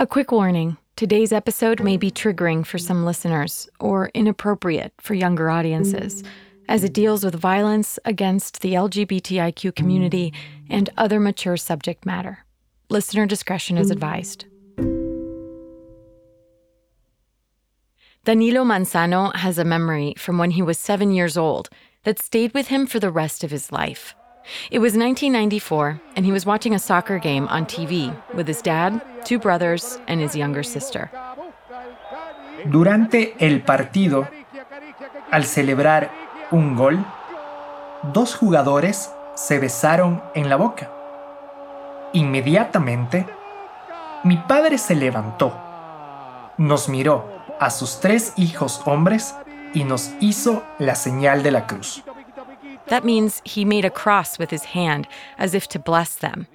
A quick warning today's episode may be triggering for some listeners or inappropriate for younger audiences, as it deals with violence against the LGBTIQ community and other mature subject matter. Listener discretion is advised. Danilo Manzano has a memory from when he was seven years old that stayed with him for the rest of his life. It was 1994, and he was watching a soccer game on TV with his dad, two brothers, and his younger sister. Durante el partido, al celebrar un gol, dos jugadores se besaron en la boca. Inmediatamente, mi padre se levantó, nos miró a sus tres hijos hombres y nos hizo la señal de la cruz. That means he made a cross with his hand as if to bless them.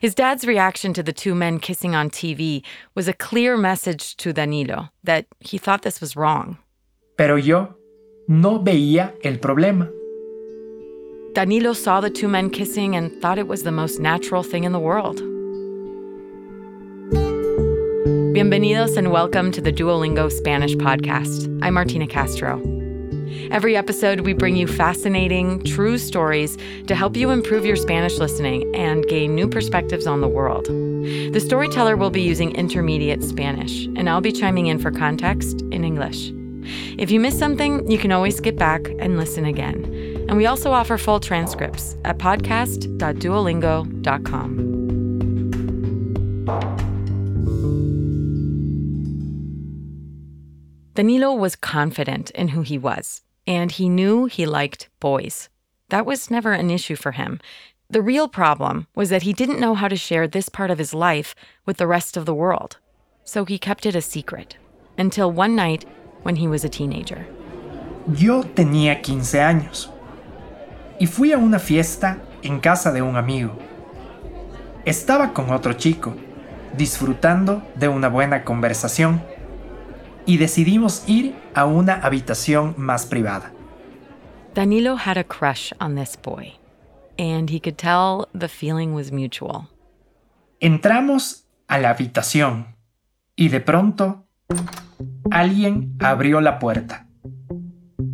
His dad's reaction to the two men kissing on TV was a clear message to Danilo that he thought this was wrong. Pero yo no veía el problema. Danilo saw the two men kissing and thought it was the most natural thing in the world. Bienvenidos and welcome to the Duolingo Spanish podcast. I'm Martina Castro. Every episode, we bring you fascinating, true stories to help you improve your Spanish listening and gain new perspectives on the world. The storyteller will be using intermediate Spanish, and I'll be chiming in for context in English. If you miss something, you can always skip back and listen again. And we also offer full transcripts at podcast.duolingo.com. Danilo was confident in who he was and he knew he liked boys. That was never an issue for him. The real problem was that he didn't know how to share this part of his life with the rest of the world. So he kept it a secret until one night when he was a teenager. Yo tenía 15 años y fui a una fiesta en casa de un amigo. Estaba con otro chico, disfrutando de una buena conversación y decidimos ir a una habitación más privada. Danilo had a crush on this boy, and he could tell the feeling was mutual. Entramos a la habitación y de pronto alguien abrió la puerta.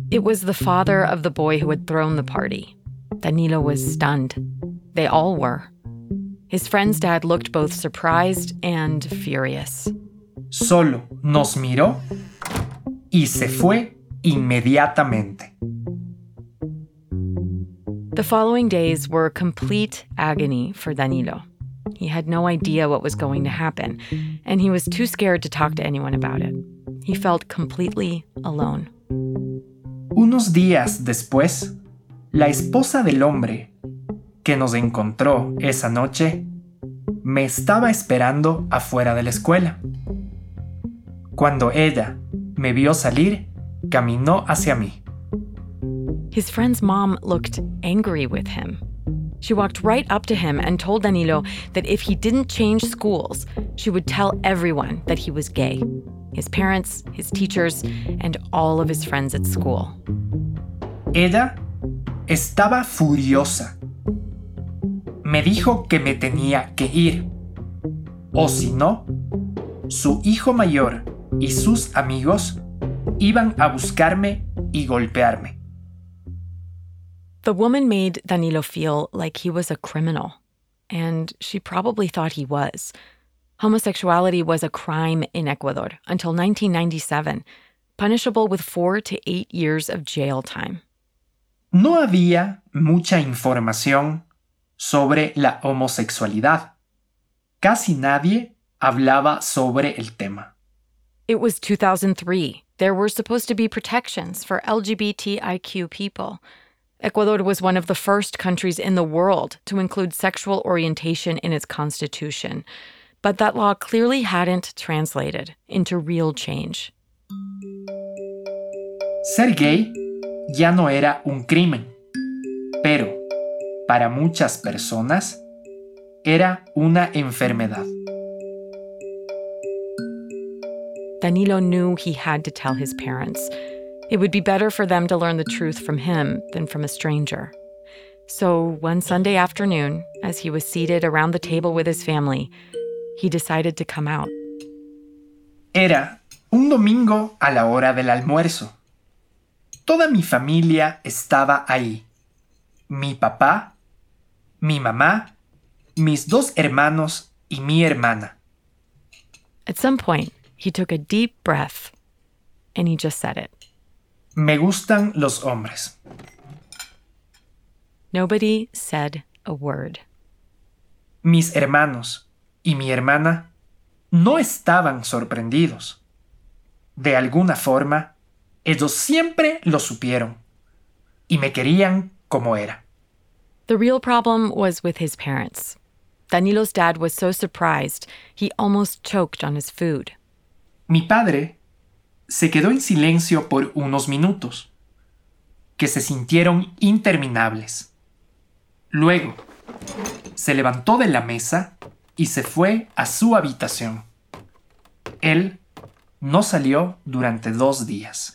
It was the father of the boy who had thrown the party. Danilo was stunned. They all were. His friend's dad looked both surprised and furious. Solo nos miró y se fue inmediatamente. The following days were complete agony for Danilo. He had no idea what was going to happen, and he was too scared to talk to anyone about it. He felt completely alone. Unos días después, la esposa del hombre que nos encontró esa noche me estaba esperando afuera de la escuela. Cuando ella me vio salir, caminó hacia mí. His friend's mom looked angry with him. She walked right up to him and told Danilo that if he didn't change schools, she would tell everyone that he was gay his parents, his teachers, and all of his friends at school. Ella estaba furiosa. Me dijo que me tenía que ir. O si no, su hijo mayor y sus amigos iban a buscarme y golpearme. The woman made Danilo feel like he was a criminal, and she probably thought he was. Homosexuality was a crime in Ecuador until 1997, punishable with four to eight years of jail time. No había mucha información sobre la homosexualidad. Casi nadie hablaba sobre el tema. It was 2003. There were supposed to be protections for LGBTIQ people. Ecuador was one of the first countries in the world to include sexual orientation in its constitution, but that law clearly hadn't translated into real change. Ser gay ya no era un crimen, pero para muchas personas era una enfermedad. Danilo knew he had to tell his parents. It would be better for them to learn the truth from him than from a stranger. So one Sunday afternoon, as he was seated around the table with his family, he decided to come out. Era un domingo a la hora del almuerzo. Toda mi familia estaba ahí. Mi papá, mi mamá, mis dos hermanos y mi hermana. At some point, he took a deep breath and he just said it. Me gustan los hombres. Nobody said a word. Mis hermanos y mi hermana no estaban sorprendidos. De alguna forma, ellos siempre lo supieron y me querían como era. The real problem was with his parents. Danilo's dad was so surprised, he almost choked on his food. Mi padre se quedó en silencio por unos minutos, que se sintieron interminables. Luego, se levantó de la mesa y se fue a su habitación. Él no salió durante dos días.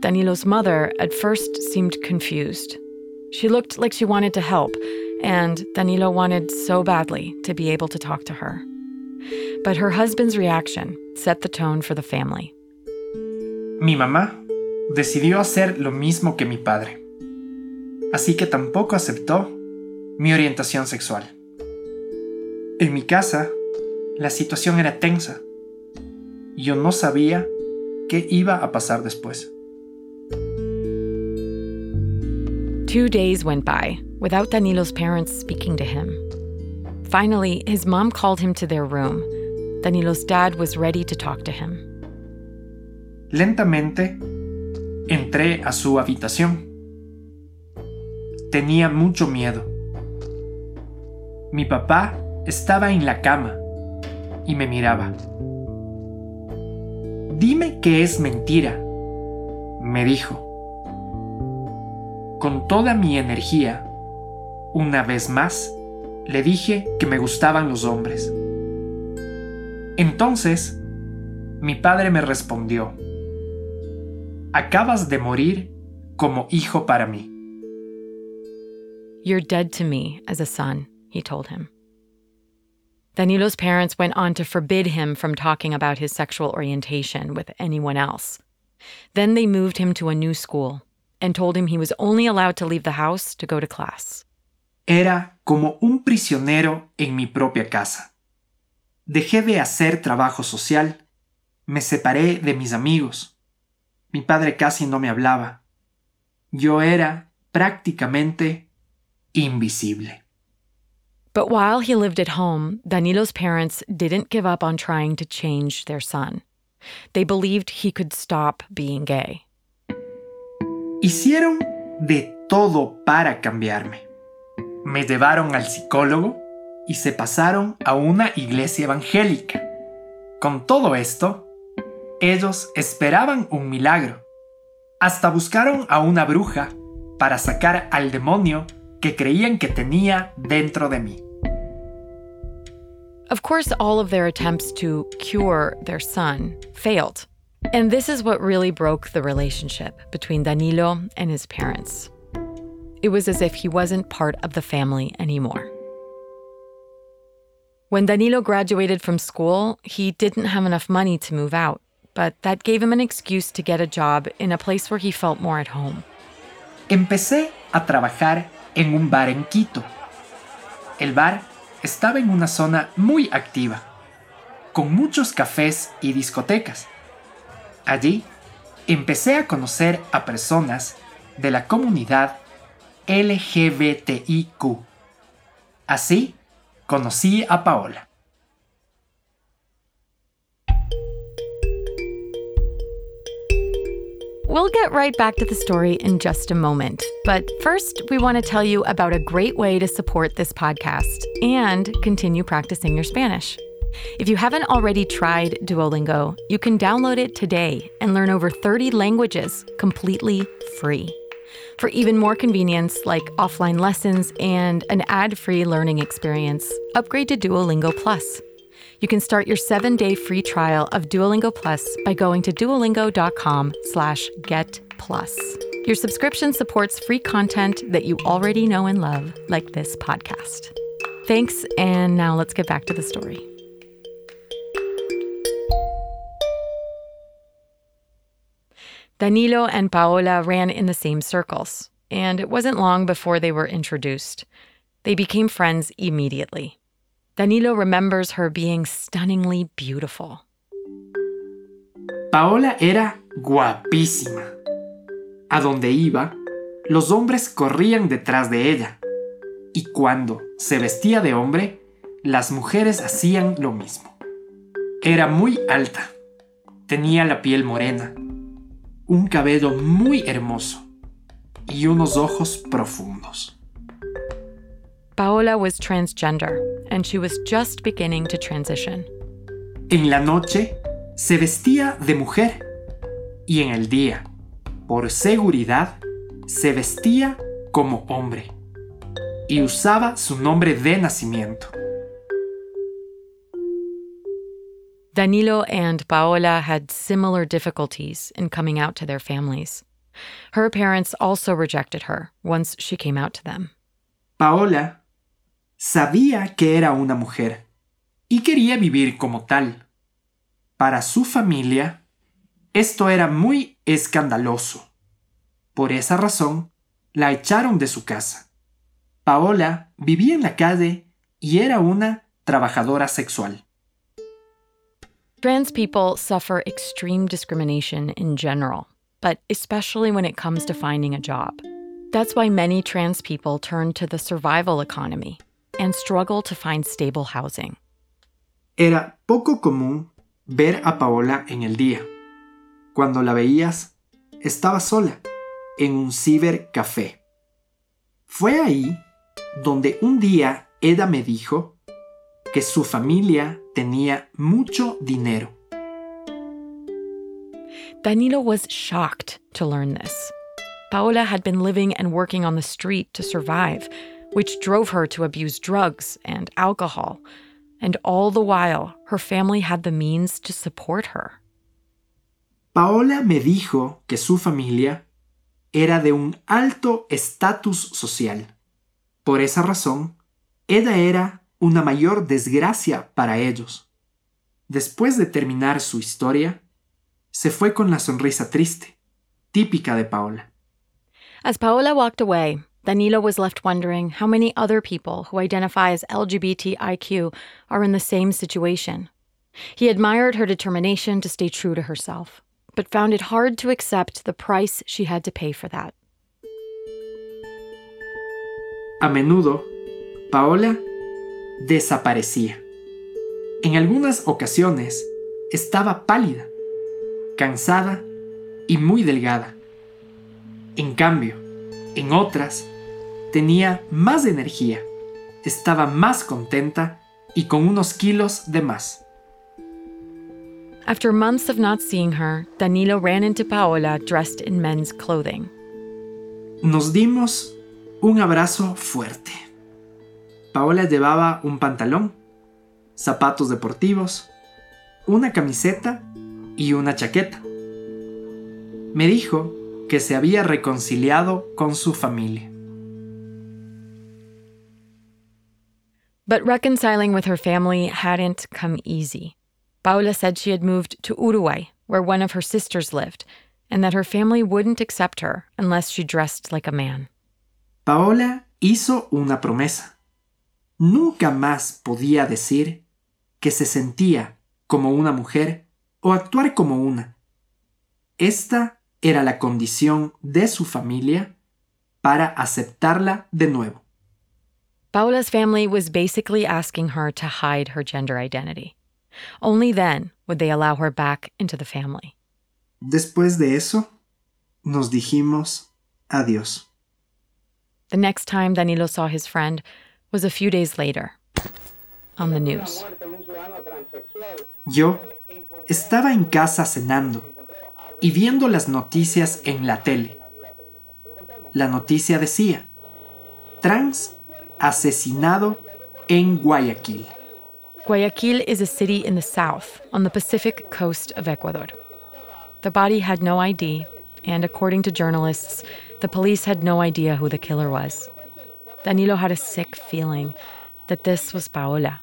Danilo's mother at first seemed confused. She looked like she wanted to help, and Danilo wanted so badly to be able to talk to her. But her husband's reaction set the tone for the family. Mi mamá decidió hacer lo mismo que mi padre, así que tampoco aceptó mi orientación sexual. En mi casa, la situación era tensa. Yo no sabía qué iba a pasar después. Two days went by without Danilo's parents speaking to him. Finally, his mom called him to their room. Danilo's dad was ready to talk to him. Lentamente, entré a su habitación. Tenía mucho miedo. Mi papá estaba en la cama y me miraba. Dime que es mentira, me dijo con toda mi energía, una vez más, le dije que me gustaban los hombres. Entonces, mi padre me respondió, acabas de morir como hijo para mí. You're dead to me as a son, he told him. Danilo's parents went on to forbid him from talking about his sexual orientation with anyone else. Then they moved him to a new school and told him he was only allowed to leave the house to go to class. Era como un prisionero en mi propia casa. Dejé de hacer trabajo social, me separé de mis amigos. Mi padre casi no me hablaba. Yo era prácticamente invisible. But while he lived at home, Danilo's parents didn't give up on trying to change their son. They believed he could stop being gay. Hicieron de todo para cambiarme. Me llevaron al psicólogo y se pasaron a una iglesia evangélica. Con todo esto, ellos esperaban un milagro. Hasta buscaron a una bruja para sacar al demonio que creían que tenía dentro de mí. Of course, all of their attempts to cure their son failed. And this is what really broke the relationship between Danilo and his parents. It was as if he wasn't part of the family anymore. When Danilo graduated from school, he didn't have enough money to move out, but that gave him an excuse to get a job in a place where he felt more at home. Empecé a trabajar en un bar en Quito. El bar estaba en una zona muy activa, con muchos cafés y discotecas. Allí empecé a conocer a personas de la comunidad LGBTIQ. Así conocí a Paola. We'll get right back to the story in just a moment. But first, we want to tell you about a great way to support this podcast and continue practicing your Spanish. If you haven't already tried Duolingo, you can download it today and learn over 30 languages completely free. For even more convenience, like offline lessons and an ad-free learning experience, upgrade to Duolingo Plus. You can start your seven-day free trial of Duolingo Plus by going to duolingo.com slash get plus. Your subscription supports free content that you already know and love, like this podcast. Thanks, and now let's get back to the story. Danilo and Paola ran in the same circles, and it wasn't long before they were introduced. They became friends immediately. Danilo remembers her being stunningly beautiful. Paola era guapísima. A donde iba, los hombres corrían detrás de ella. Y cuando se vestía de hombre, las mujeres hacían lo mismo. Era muy alta. Tenía la piel morena, un cabello muy hermoso y unos ojos profundos. Paola was transgender and she was just beginning to transition. En la noche se vestía de mujer y en el día, por seguridad, se vestía como hombre y usaba su nombre de nacimiento. Danilo and Paola had similar difficulties in coming out to their families. Her parents also rejected her once she came out to them. Paola sabía que era una mujer y quería vivir como tal. Para su familia, esto era muy escandaloso. Por esa razón, la echaron de su casa. Paola vivía en la calle y era una trabajadora sexual. Trans people suffer extreme discrimination in general, but especially when it comes to finding a job. That's why many trans people turn to the survival economy and struggle to find stable housing. Era poco común ver a Paola en el día. Cuando la veías, estaba sola, en un cibercafé. Fue ahí donde un día Eda me dijo que su familia tenía mucho dinero. Danilo was shocked to learn this. Paola had been living and working on the street to survive, which drove her to abuse drugs and alcohol. And all the while, her family had the means to support her. Paola me dijo que su familia era de un alto estatus social. Por esa razón, Eda era una mayor desgracia para ellos. Después de terminar su historia, se fue con la sonrisa triste, típica de Paola. As Paola walked away, Danilo was left wondering how many other people who identify as LGBTIQ are in the same situation. He admired her determination to stay true to herself, but found it hard to accept the price she had to pay for that. A menudo, Paola desaparecía. En algunas ocasiones estaba pálida, cansada y muy delgada. En cambio, en otras, tenía más energía, estaba más contenta y con unos kilos de más. After months of not seeing her, Danilo ran into Paola dressed in men's clothing. Nos dimos un abrazo fuerte. Paola llevaba un pantalón, zapatos deportivos, una camiseta y una chaqueta. Me dijo que se había reconciliado con su familia. But reconciling with her family hadn't come easy. Paula said she had moved to Uruguay, where one of her sisters lived, and that her family wouldn't accept her unless she dressed like a man. Paola hizo una promesa. Nunca más podía decir que se sentía como una mujer o actuar como una. Esta era la condición de su familia para aceptarla de nuevo. Paula's family was basically asking her to hide her gender identity. Only then would they allow her back into the family. Después de eso, nos dijimos adiós. The next time Danilo saw his friend was a few days later on the news. Yo estaba en casa cenando y viendo las noticias en la tele. La noticia decía, trans asesinado en Guayaquil. Guayaquil is a city in the south on the Pacific coast of Ecuador. The body had no ID, and according to journalists, the police had no idea who the killer was. Danilo had a sick feeling that this was Paola.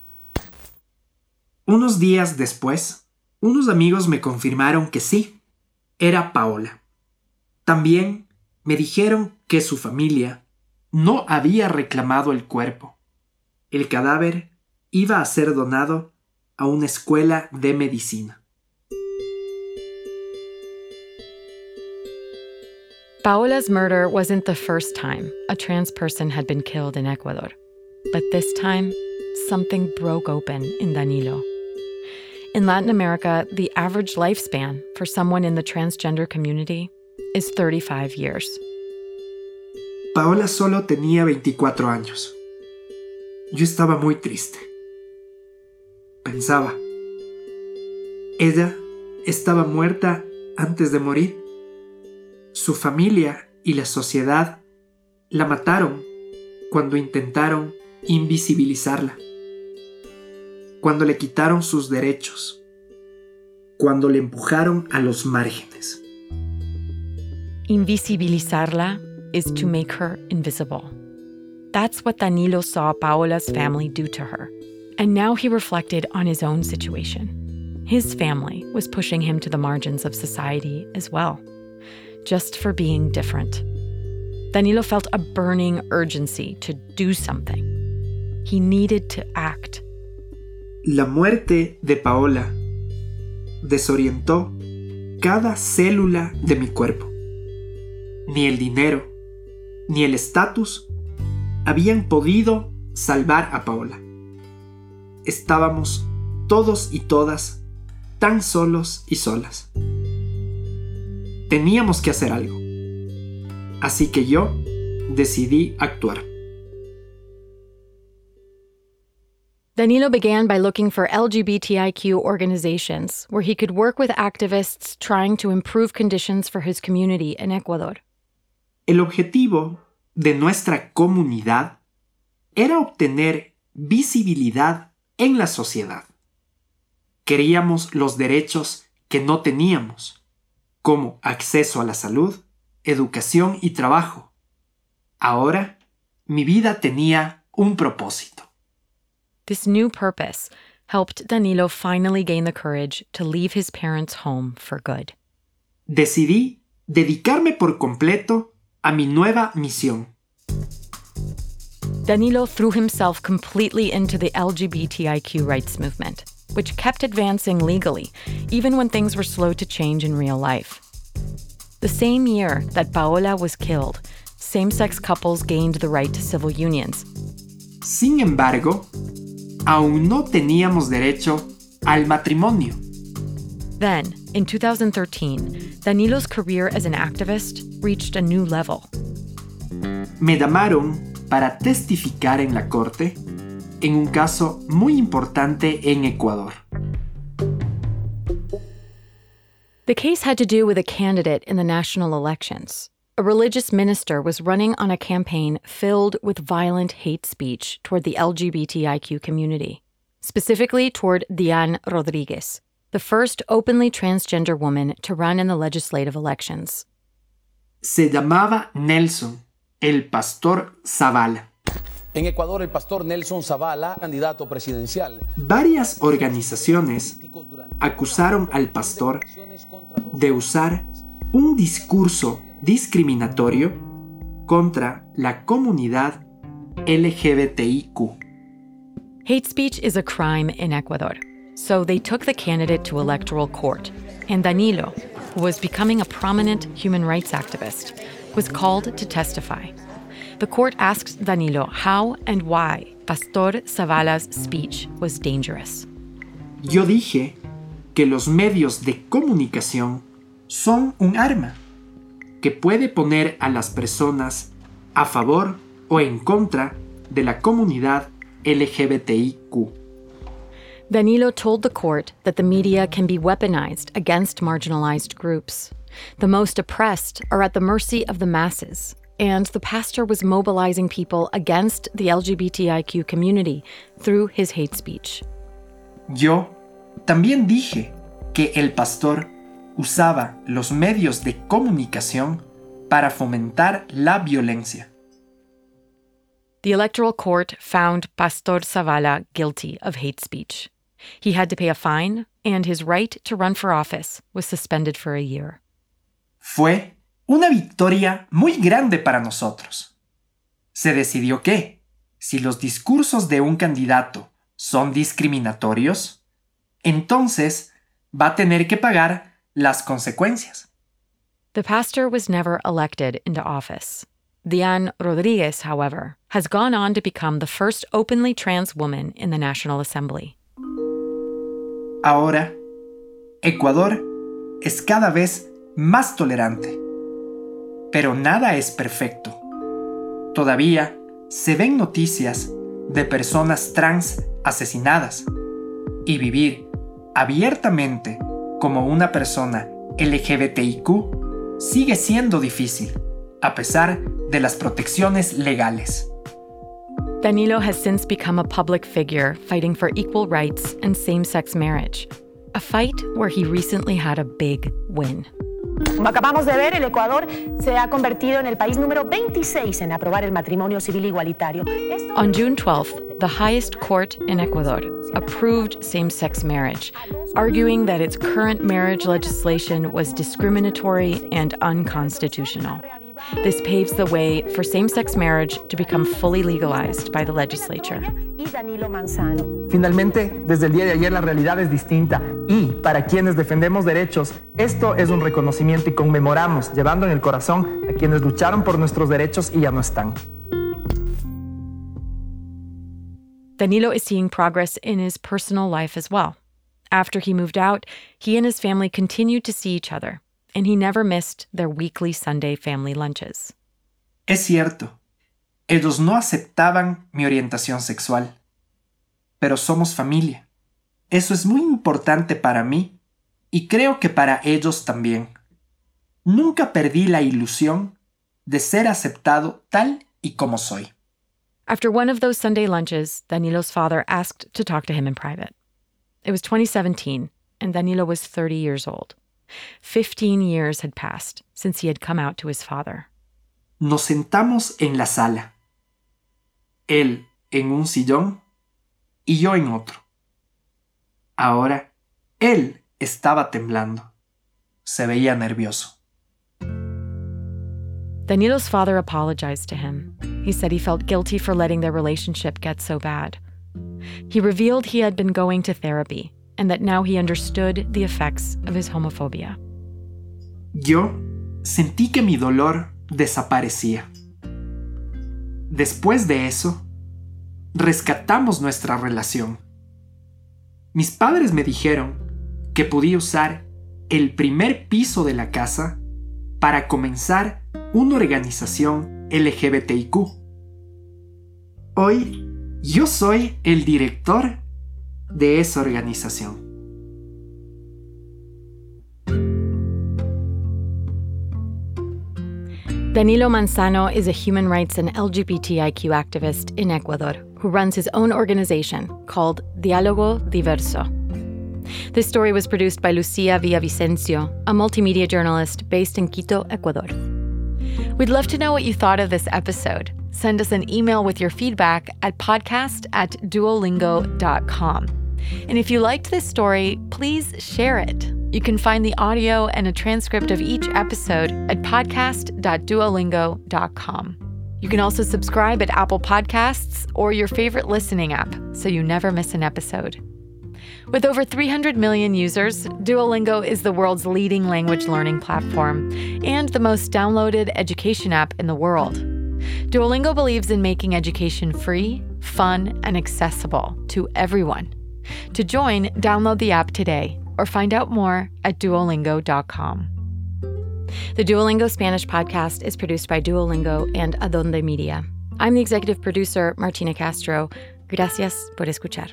Unos días después, unos amigos me confirmaron que sí, era Paola. También me dijeron que su familia no había reclamado el cuerpo. El cadáver iba a ser donado a una escuela de medicina. Paola's murder wasn't the first time a trans person had been killed in Ecuador. But this time, something broke open in Danilo. In Latin America, the average lifespan for someone in the transgender community is 35 years. Paola solo tenía 24 años. Yo estaba muy triste. Pensaba, ella estaba muerta antes de morir. Su familia y la sociedad la mataron cuando intentaron invisibilizarla, cuando le quitaron sus derechos, cuando le empujaron a los márgenes. Invisibilizarla is to make her invisible. That's what Danilo saw Paola's family do to her. And now he reflected on his own situation. His family was pushing him to the margins of society as well, just for being different. Danilo felt a burning urgency to do something. He needed to act. La muerte de Paola desorientó cada célula de mi cuerpo. Ni el dinero, ni el estatus habían podido salvar a Paola. Estábamos todos y todas tan solos y solas. Teníamos que hacer algo. Así que yo decidí actuar. Danilo began by looking for LGBTIQ organizations where he could work with activists trying to improve conditions for his community in Ecuador. El objetivo de nuestra comunidad era obtener visibilidad en la sociedad. Queríamos los derechos que no teníamos, como acceso a la salud, educación y trabajo. Ahora, mi vida tenía un propósito. This new purpose helped Danilo finally gain the courage to leave his parents' home for good. Decidí dedicarme por completo a mi nueva misión. Danilo threw himself completely into the LGBTIQ rights movement, which kept advancing legally, even when things were slow to change in real life. The same year that Paola was killed, same sex couples gained the right to civil unions. Sin embargo, aún no teníamos derecho al matrimonio. Then, in 2013, Danilo's career as an activist reached a new level. Me llamaron para testificar en la corte en un caso muy importante en Ecuador. The case had to do with a candidate in the national elections. A religious minister was running on a campaign filled with violent hate speech toward the LGBTIQ community, specifically toward Diane Rodriguez, the first openly transgender woman to run in the legislative elections. Se llamaba Nelson, el pastor Zavala. En Ecuador, el pastor Nelson Zavala, candidato presidencial. Varias organizaciones acusaron al pastor de usar un discurso discriminatorio contra la comunidad LGBTIQ. Hate speech is a crime in Ecuador, so they took the candidate to electoral court, and Danilo, who was becoming a prominent human rights activist, was called to testify. The court asked Danilo how and why Pastor Zavala's speech was dangerous. Yo dije que los medios de comunicación son un arma que puede poner a las personas a favor o en contra de la comunidad LGBTIQ. Danilo told the court that the media can be weaponized against marginalized groups. The most oppressed are at the mercy of the masses, and the pastor was mobilizing people against the LGBTIQ community through his hate speech. Yo también dije que el pastor usaba los medios de comunicación para fomentar la violencia. The Electoral Court found Pastor Zavala guilty of hate speech. He had to pay a fine, and his right to run for office was suspended for a year. Fue una victoria muy grande para nosotros. Se decidió que, si los discursos de un candidato son discriminatorios, entonces va a tener que pagar las consecuencias. The pastor was never elected into office. Diane Rodriguez, however, has gone on to become the first openly trans woman in the National Assembly. Ahora, Ecuador es cada vez más tolerante. Pero nada es perfecto. Todavía se ven noticias de personas trans asesinadas y vivir abiertamente como una persona LGBTIQ sigue siendo difícil, a pesar de las protecciones legales. Danilo has since become a public figure fighting for equal rights and same sex marriage, a fight where he recently had a big win. Como acabamos de ver, el Ecuador se ha convertido en el país número 26 en aprobar el matrimonio civil igualitario. On June 12th, the highest court in Ecuador approved same sex marriage, arguing that its current marriage legislation was discriminatory and unconstitutional. This paves the way for same sex marriage to become fully legalized by the legislature. Finalmente, desde el día de ayer la realidad es distinta y para quienes defendemos derechos, esto es un reconocimiento y conmemoramos, llevando en el corazón a quienes lucharon por nuestros derechos y ya no están. Danilo is seeing progress in his personal life as well. After he moved out, he and his family continued to see each other, and he never missed their weekly Sunday family lunches. Es cierto, ellos no aceptaban mi orientación sexual, pero somos familia. Eso es muy importante para mí y creo que para ellos también. Nunca perdí la ilusión de ser aceptado tal y como soy. After one of those Sunday lunches, Danilo's father asked to talk to him in private. It was 2017, and Danilo was 30 years old. Fifteen years had passed since he had come out to his father. Nos sentamos en la sala. Él en un sillón y yo en otro. Ahora, él estaba temblando. Se veía nervioso. Danilo's father apologized to him. He said he felt guilty for letting their relationship get so bad. He revealed he had been going to therapy and that now he understood the effects of his homophobia. Yo sentí que mi dolor desaparecía. Después de eso, rescatamos nuestra relación. Mis padres me dijeron que podía usar el primer piso de la casa para comenzar una organización LGBTIQ. Hoy yo soy el director de esa organización. Danilo Manzano is a human rights and LGBTIQ activist in Ecuador who runs his own organization called Diálogo Diverso. This story was produced by Lucia Villavicencio, a multimedia journalist based in Quito, Ecuador. We'd love to know what you thought of this episode. Send us an email with your feedback at podcast at duolingo.com. And if you liked this story, please share it. You can find the audio and a transcript of each episode at podcast.duolingo.com. You can also subscribe at Apple Podcasts or your favorite listening app so you never miss an episode. With over 300 million users, Duolingo is the world's leading language learning platform and the most downloaded education app in the world. Duolingo believes in making education free, fun, and accessible to everyone. To join, download the app today or find out more at duolingo.com. The Duolingo Spanish podcast is produced by Duolingo and Adonde Media. I'm the executive producer, Martina Castro. Gracias por escuchar.